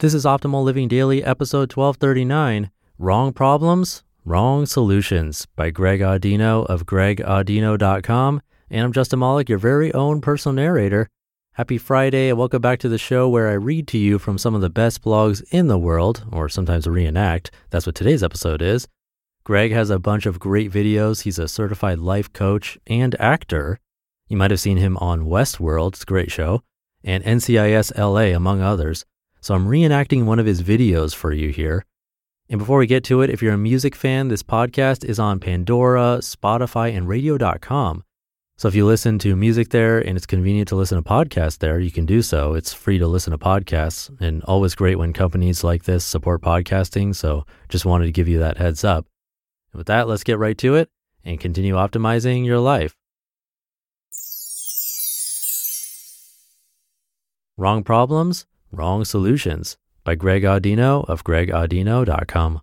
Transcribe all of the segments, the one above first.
This is Optimal Living Daily, episode 1239 Wrong Problems, Wrong Solutions by Greg Audino of gregaudino.com. And I'm Justin Malik, your very own personal narrator. Happy Friday, and welcome back to the show where I read to you from some of the best blogs in the world, or sometimes reenact. That's what today's episode is. Greg has a bunch of great videos. He's a certified life coach and actor. You might have seen him on Westworld, it's a great show, and NCIS LA, among others. So I'm reenacting one of his videos for you here. And before we get to it, if you're a music fan, this podcast is on Pandora, Spotify, and radio.com. So if you listen to music there and it's convenient to listen to podcasts there, you can do so. It's free to listen to podcasts and always great when companies like this support podcasting. So just wanted to give you that heads up. And with that, let's get right to it and continue optimizing your life. Wrong problems, Wrong Solutions by Greg Audino of gregaudino.com.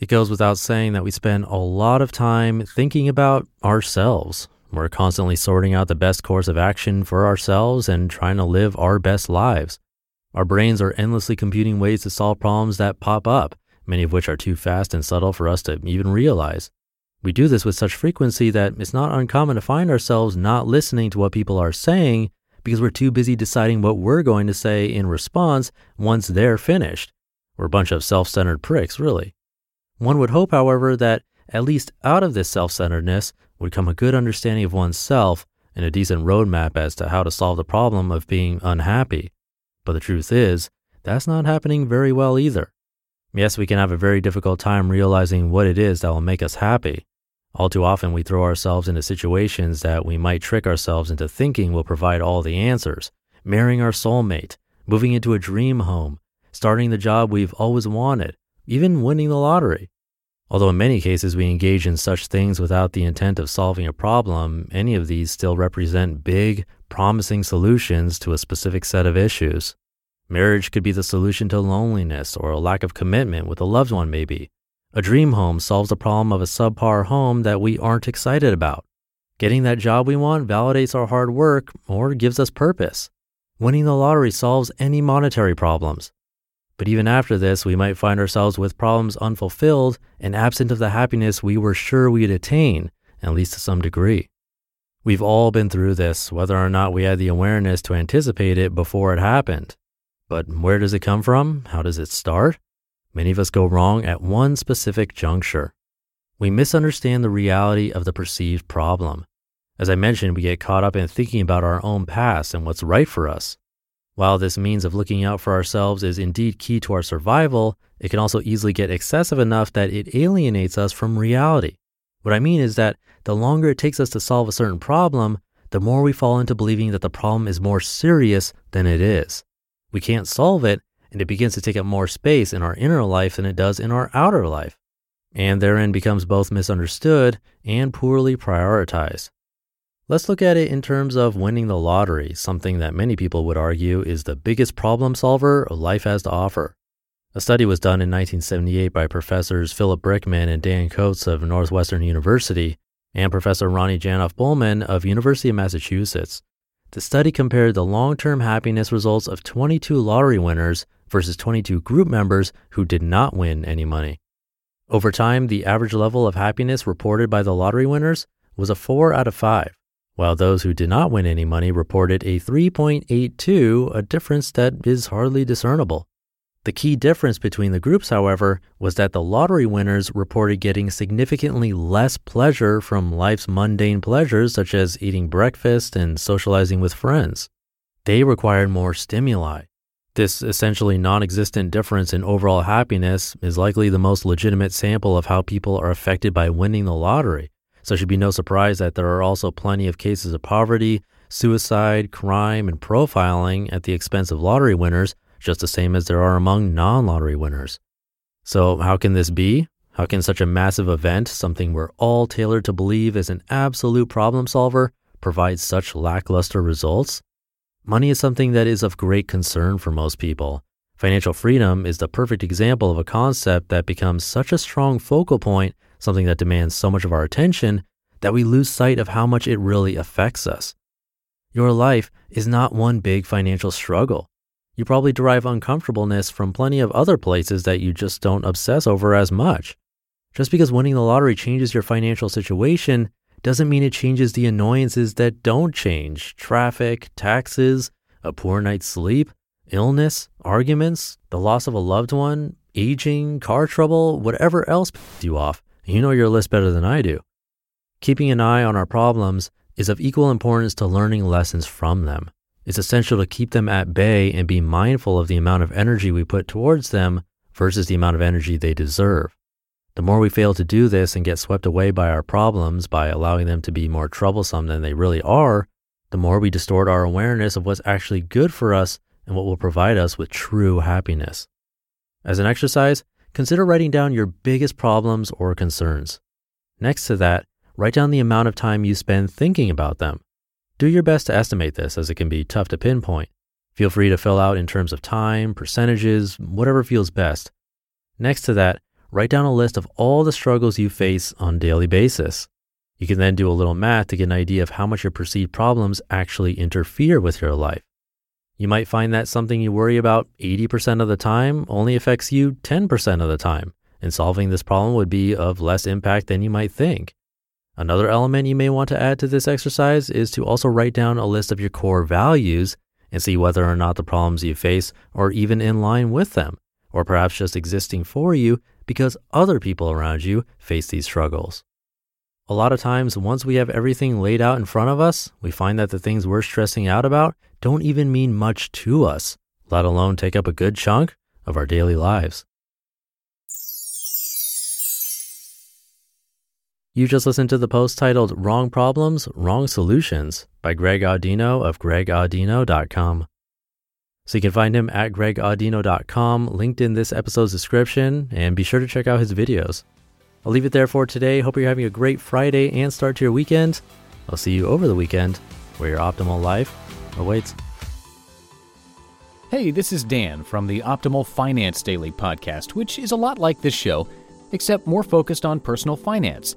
It goes without saying that we spend a lot of time thinking about ourselves. We're constantly sorting out the best course of action for ourselves and trying to live our best lives. Our brains are endlessly computing ways to solve problems that pop up, many of which are too fast and subtle for us to even realize. We do this with such frequency that it's not uncommon to find ourselves not listening to what people are saying because we're too busy deciding what we're going to say in response once they're finished. We're a bunch of self centered pricks, really. One would hope, however, that at least out of this self centeredness would come a good understanding of oneself and a decent roadmap as to how to solve the problem of being unhappy. But the truth is, that's not happening very well either. Yes, we can have a very difficult time realizing what it is that will make us happy, all too often, we throw ourselves into situations that we might trick ourselves into thinking will provide all the answers. Marrying our soulmate, moving into a dream home, starting the job we've always wanted, even winning the lottery. Although in many cases we engage in such things without the intent of solving a problem, any of these still represent big, promising solutions to a specific set of issues. Marriage could be the solution to loneliness or a lack of commitment with a loved one, maybe. A dream home solves the problem of a subpar home that we aren't excited about. Getting that job we want validates our hard work or gives us purpose. Winning the lottery solves any monetary problems. But even after this, we might find ourselves with problems unfulfilled and absent of the happiness we were sure we'd attain, at least to some degree. We've all been through this, whether or not we had the awareness to anticipate it before it happened. But where does it come from? How does it start? Many of us go wrong at one specific juncture. We misunderstand the reality of the perceived problem. As I mentioned, we get caught up in thinking about our own past and what's right for us. While this means of looking out for ourselves is indeed key to our survival, it can also easily get excessive enough that it alienates us from reality. What I mean is that the longer it takes us to solve a certain problem, the more we fall into believing that the problem is more serious than it is. We can't solve it, and it begins to take up more space in our inner life than it does in our outer life, and therein becomes both misunderstood and poorly prioritized. Let's look at it in terms of winning the lottery, something that many people would argue is the biggest problem solver life has to offer. A study was done in 1978 by professors Philip Brickman and Dan Coates of Northwestern University and Professor Ronnie Janoff Bulman of University of Massachusetts. The study compared the long-term happiness results of 22 lottery winners versus 22 group members who did not win any money. Over time, the average level of happiness reported by the lottery winners was a 4 out of 5, while those who did not win any money reported a 3.82, a difference that is hardly discernible. The key difference between the groups, however, was that the lottery winners reported getting significantly less pleasure from life's mundane pleasures, such as eating breakfast and socializing with friends. They required more stimuli, this essentially non existent difference in overall happiness is likely the most legitimate sample of how people are affected by winning the lottery. So it should be no surprise that there are also plenty of cases of poverty, suicide, crime, and profiling at the expense of lottery winners, just the same as there are among non lottery winners. So, how can this be? How can such a massive event, something we're all tailored to believe is an absolute problem solver, provide such lackluster results? Money is something that is of great concern for most people. Financial freedom is the perfect example of a concept that becomes such a strong focal point, something that demands so much of our attention, that we lose sight of how much it really affects us. Your life is not one big financial struggle. You probably derive uncomfortableness from plenty of other places that you just don't obsess over as much. Just because winning the lottery changes your financial situation doesn't mean it changes the annoyances that don't change traffic, taxes, a poor night's sleep, illness, arguments, the loss of a loved one, aging, car trouble, whatever else pissed you off. You know your list better than I do. Keeping an eye on our problems is of equal importance to learning lessons from them. It's essential to keep them at bay and be mindful of the amount of energy we put towards them versus the amount of energy they deserve. The more we fail to do this and get swept away by our problems by allowing them to be more troublesome than they really are, the more we distort our awareness of what's actually good for us and what will provide us with true happiness. As an exercise, consider writing down your biggest problems or concerns. Next to that, write down the amount of time you spend thinking about them. Do your best to estimate this as it can be tough to pinpoint. Feel free to fill out in terms of time, percentages, whatever feels best. Next to that, write down a list of all the struggles you face on a daily basis. You can then do a little math to get an idea of how much your perceived problems actually interfere with your life. You might find that something you worry about 80% of the time only affects you 10% of the time, and solving this problem would be of less impact than you might think. Another element you may want to add to this exercise is to also write down a list of your core values and see whether or not the problems you face are even in line with them, or perhaps just existing for you because other people around you face these struggles. A lot of times, once we have everything laid out in front of us, we find that the things we're stressing out about don't even mean much to us, let alone take up a good chunk of our daily lives. You just listened to the post titled Wrong Problems, Wrong Solutions by Greg Audino of gregaudino.com. So you can find him at gregaudino.com, linked in this episode's description, and be sure to check out his videos. I'll leave it there for today. Hope you're having a great Friday and start to your weekend. I'll see you over the weekend where your optimal life awaits. Hey, this is Dan from the Optimal Finance Daily podcast, which is a lot like this show, except more focused on personal finance.